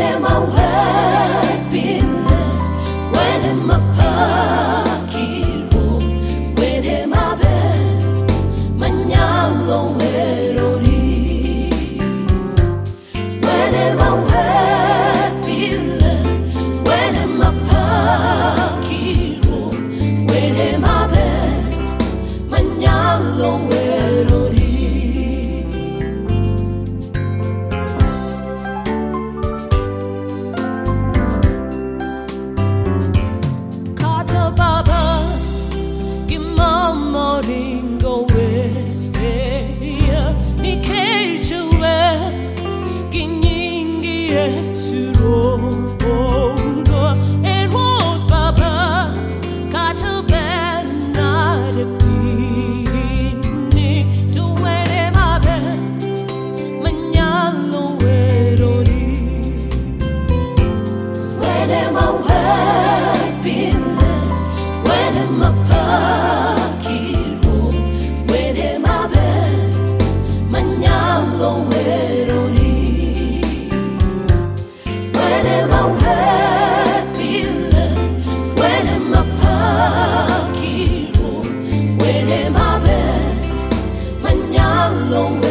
Saquarema, o alone.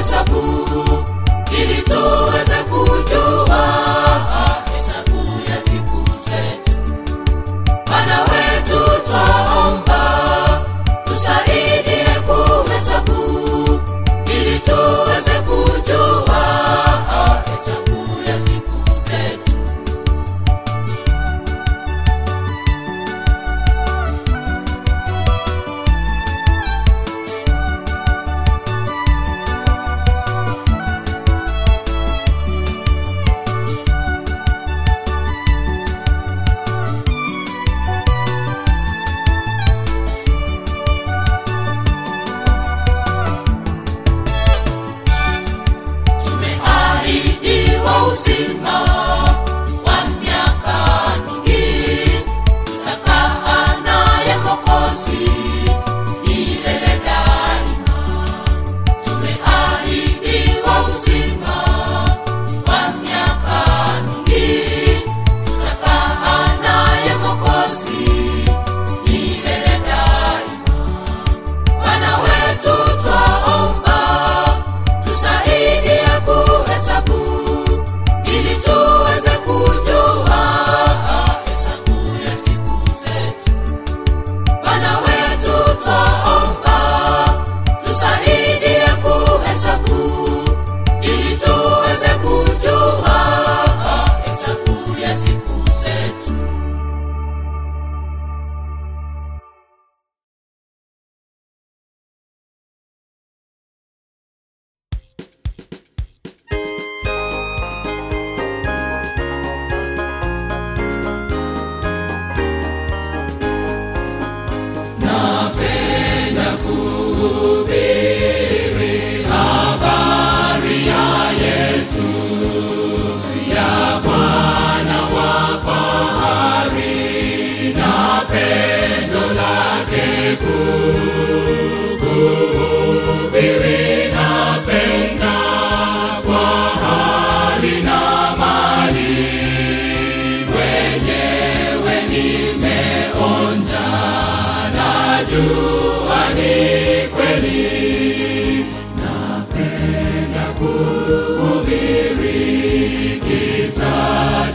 hesabu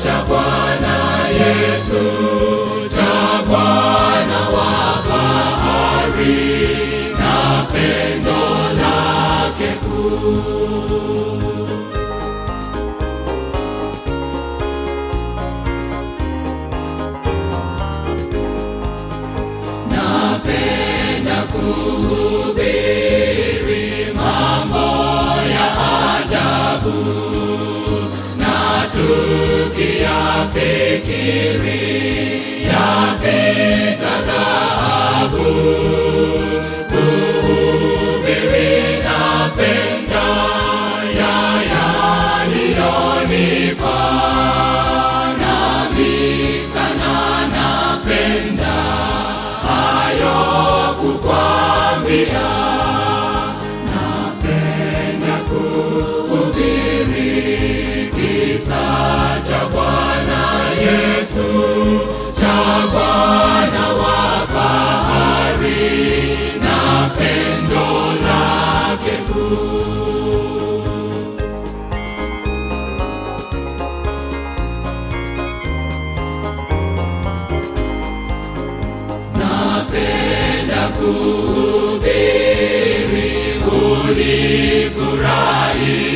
cha Bwana Yesu, cha Bwana wa fahari na pendo lake kuu.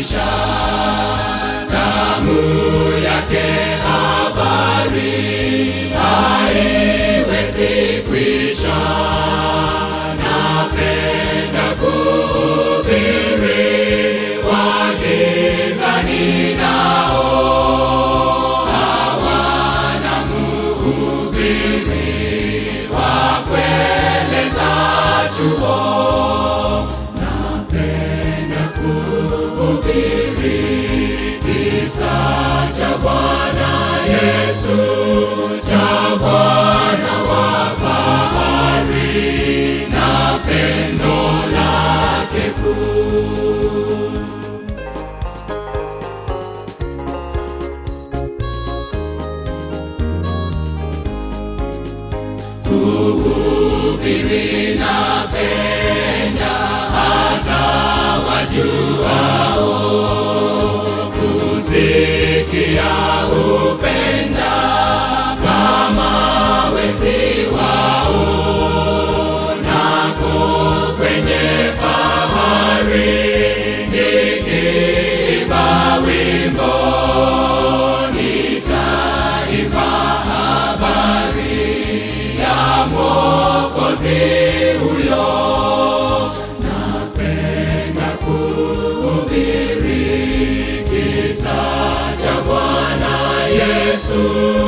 shall. Bwana